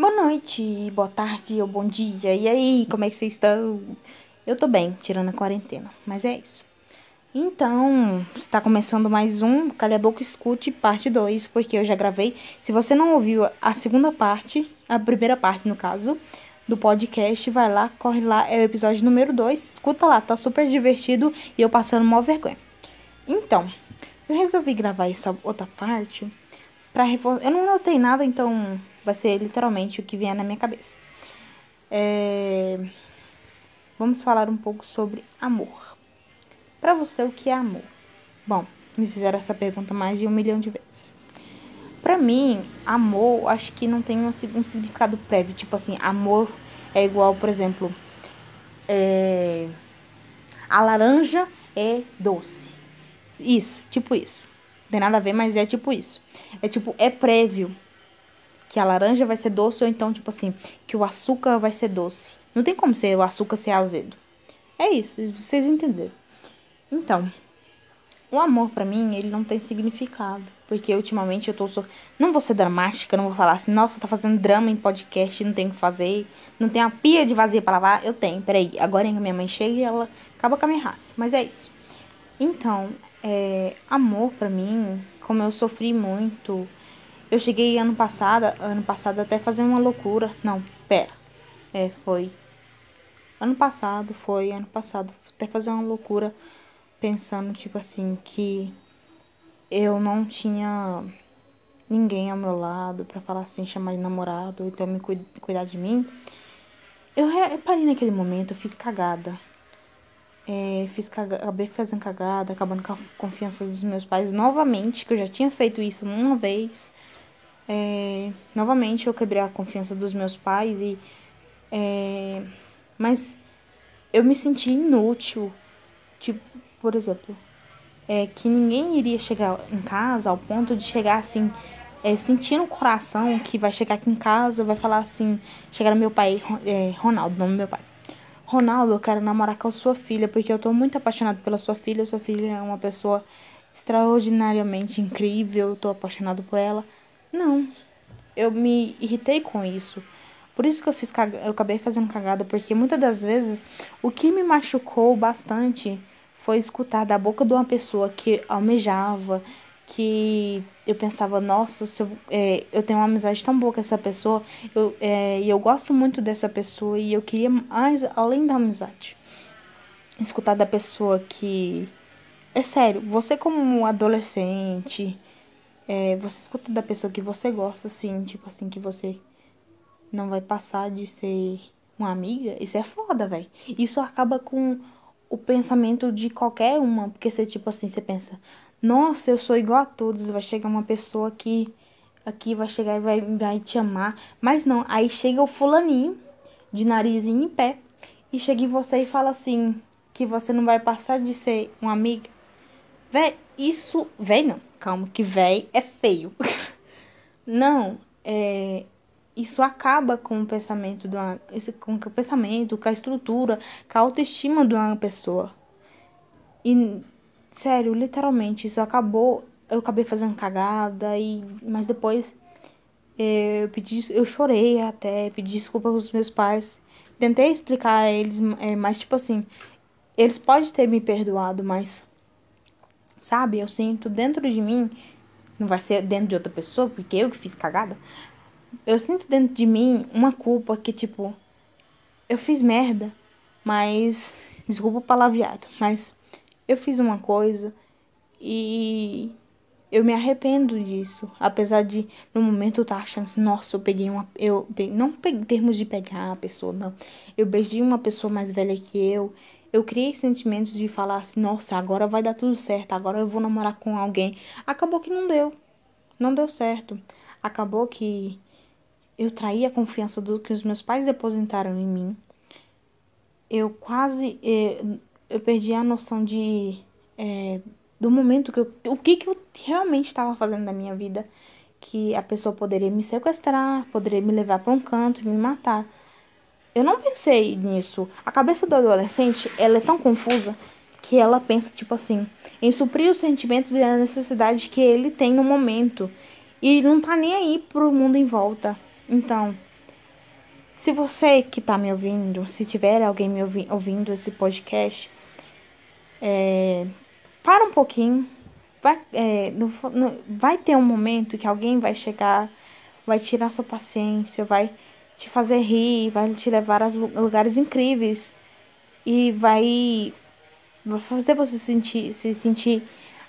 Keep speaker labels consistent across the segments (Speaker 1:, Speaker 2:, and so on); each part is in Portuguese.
Speaker 1: Boa noite, boa tarde ou bom dia. E aí, como é que vocês estão? Eu tô bem, tirando a quarentena, mas é isso. Então, está começando mais um Calha Boca Escute, parte 2, porque eu já gravei. Se você não ouviu a segunda parte, a primeira parte no caso, do podcast, vai lá, corre lá, é o episódio número 2, escuta lá, tá super divertido e eu passando mal vergonha. Então, eu resolvi gravar essa outra parte para reforçar. Eu não notei nada, então vai ser literalmente o que vier na minha cabeça. É... Vamos falar um pouco sobre amor. Para você, o que é amor? Bom, me fizeram essa pergunta mais de um milhão de vezes. Para mim, amor, acho que não tem um, um, significado prévio. Tipo assim, amor é igual, por exemplo, é... a laranja é doce. Isso, tipo isso. Não tem nada a ver, mas é tipo isso. É tipo, é prévio que a laranja vai ser doce, ou então, tipo assim, que o açúcar vai ser doce. Não tem como ser o açúcar ser azedo. É isso, vocês entenderam. Então, o amor para mim, ele não tem significado. Porque ultimamente eu tô. So... Não vou ser dramática, não vou falar assim, nossa, tá fazendo drama em podcast, não tem o que fazer. Não tem uma pia de vazia pra lavar. Eu tenho, peraí. Agora a minha mãe chega e ela acaba com a minha raça. Mas é isso. Então, é, amor para mim, como eu sofri muito eu cheguei ano passado, ano passado até fazer uma loucura. Não, pera. É, foi. Ano passado, foi, ano passado, até fazer uma loucura pensando, tipo assim, que eu não tinha ninguém ao meu lado para falar assim, chamar de namorado, então me cuidar de mim. Eu reparei naquele momento, eu fiz cagada. É, fiz caga, acabei fazendo cagada, acabando com a confiança dos meus pais novamente, que eu já tinha feito isso uma vez. É, novamente eu quebrei a confiança dos meus pais e é, mas eu me senti inútil. Tipo por exemplo é, que ninguém iria chegar em casa ao ponto de chegar assim é, sentir no coração que vai chegar aqui em casa vai falar assim chegar meu pai é, Ronaldo nome do meu pai. Ronaldo eu quero namorar com a sua filha porque eu tô muito apaixonado pela sua filha sua filha é uma pessoa extraordinariamente incrível eu tô apaixonado por ela não, eu me irritei com isso. Por isso que eu fiz eu acabei fazendo cagada, porque muitas das vezes o que me machucou bastante foi escutar da boca de uma pessoa que almejava, que eu pensava, nossa, eu, é, eu tenho uma amizade tão boa com essa pessoa, eu, é, e eu gosto muito dessa pessoa e eu queria mais além da amizade. Escutar da pessoa que. É sério, você como adolescente é, você escuta da pessoa que você gosta, assim, tipo assim, que você não vai passar de ser uma amiga, isso é foda, velho. Isso acaba com o pensamento de qualquer uma, porque você, tipo assim, você pensa, nossa, eu sou igual a todos, vai chegar uma pessoa que aqui vai chegar e vai, vai te amar. Mas não, aí chega o fulaninho, de narizinho em pé, e chega em você e fala assim, que você não vai passar de ser uma amiga. Véi, isso. Véi não, calma, que véi é feio. não, é. Isso acaba com o pensamento uma, com o pensamento, com a estrutura, com a autoestima de uma pessoa. E, sério, literalmente, isso acabou. Eu acabei fazendo cagada, e mas depois é, eu pedi, eu chorei até, pedi desculpa aos meus pais. Tentei explicar a eles, é, mas tipo assim, eles podem ter me perdoado, mas Sabe? Eu sinto dentro de mim, não vai ser dentro de outra pessoa, porque eu que fiz cagada. Eu sinto dentro de mim uma culpa que, tipo, eu fiz merda, mas. Desculpa o palavreado, mas eu fiz uma coisa e eu me arrependo disso. Apesar de, no momento, eu estar tá achando assim, nossa, eu peguei uma. Eu não em termos de pegar a pessoa, não. Eu beijei uma pessoa mais velha que eu eu criei sentimentos de falar assim, nossa, agora vai dar tudo certo, agora eu vou namorar com alguém. Acabou que não deu. Não deu certo. Acabou que eu traí a confiança do que os meus pais depositaram em mim. Eu quase eh, eu perdi a noção de é, do momento que eu, o que que eu realmente estava fazendo na minha vida, que a pessoa poderia me sequestrar, poderia me levar para um canto e me matar. Eu não pensei nisso. A cabeça do adolescente, ela é tão confusa que ela pensa, tipo assim, em suprir os sentimentos e a necessidade que ele tem no momento. E não tá nem aí pro mundo em volta. Então, Se você que tá me ouvindo, se tiver alguém me ouvi ouvindo esse podcast, é, para um pouquinho. Vai, é, no, no, vai ter um momento que alguém vai chegar, vai tirar sua paciência, vai te fazer rir, vai te levar a lugares incríveis e vai, fazer você sentir, se sentir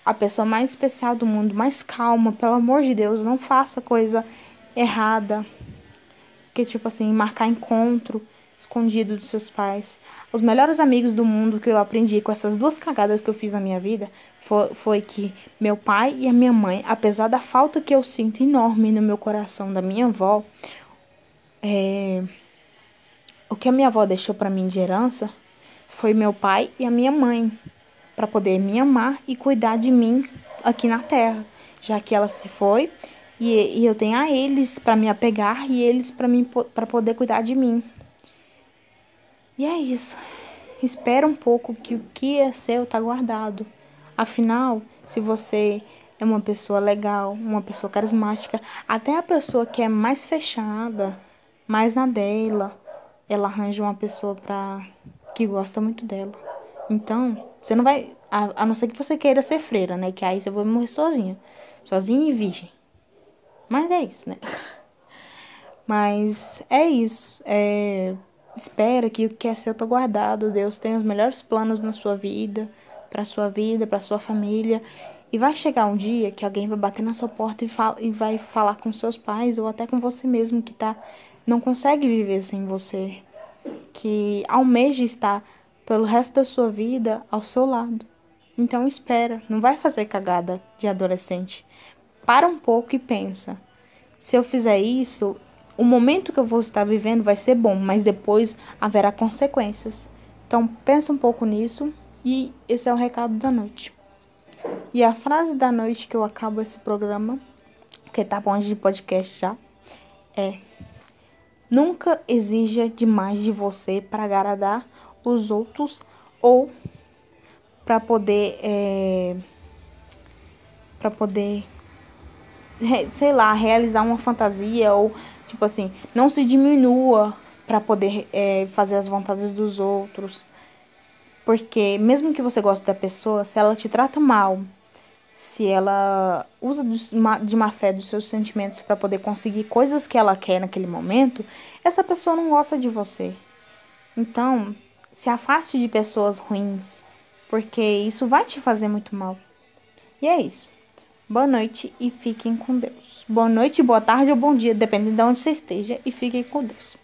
Speaker 1: a pessoa mais especial do mundo, mais calma. Pelo amor de Deus, não faça coisa errada que tipo assim, marcar encontro escondido dos seus pais. Os melhores amigos do mundo que eu aprendi com essas duas cagadas que eu fiz na minha vida foi, foi que meu pai e a minha mãe, apesar da falta que eu sinto enorme no meu coração da minha avó, é, o que a minha avó deixou para mim de herança foi meu pai e a minha mãe para poder me amar e cuidar de mim aqui na terra, já que ela se foi e, e eu tenho a eles para me apegar e eles para poder cuidar de mim. E é isso. Espera um pouco que o que é seu tá guardado. Afinal, se você é uma pessoa legal, uma pessoa carismática, até a pessoa que é mais fechada, mais na dela, ela arranja uma pessoa pra que gosta muito dela. Então, você não vai, a, a não ser que você queira ser freira, né? Que aí você vai morrer sozinha, sozinha e virgem. Mas é isso, né? Mas é isso. É... Espera que o que é seu tá guardado. Deus tem os melhores planos na sua vida, para sua vida, para sua família. E vai chegar um dia que alguém vai bater na sua porta e, fala, e vai falar com seus pais ou até com você mesmo que tá não consegue viver sem você, que almeja estar pelo resto da sua vida ao seu lado. Então espera, não vai fazer cagada de adolescente para um pouco e pensa: se eu fizer isso, o momento que eu vou estar vivendo vai ser bom, mas depois haverá consequências. Então pensa um pouco nisso e esse é o recado da noite. E a frase da noite que eu acabo esse programa, que tá bom de podcast já, é: Nunca exija demais de você para agradar os outros ou para poder é, para poder sei lá, realizar uma fantasia ou, tipo assim, não se diminua para poder é, fazer as vontades dos outros. Porque mesmo que você goste da pessoa, se ela te trata mal, se ela usa de má fé dos seus sentimentos para poder conseguir coisas que ela quer naquele momento, essa pessoa não gosta de você. Então, se afaste de pessoas ruins, porque isso vai te fazer muito mal. E é isso. Boa noite e fiquem com Deus. Boa noite, boa tarde ou bom dia, dependendo de onde você esteja, e fiquem com Deus.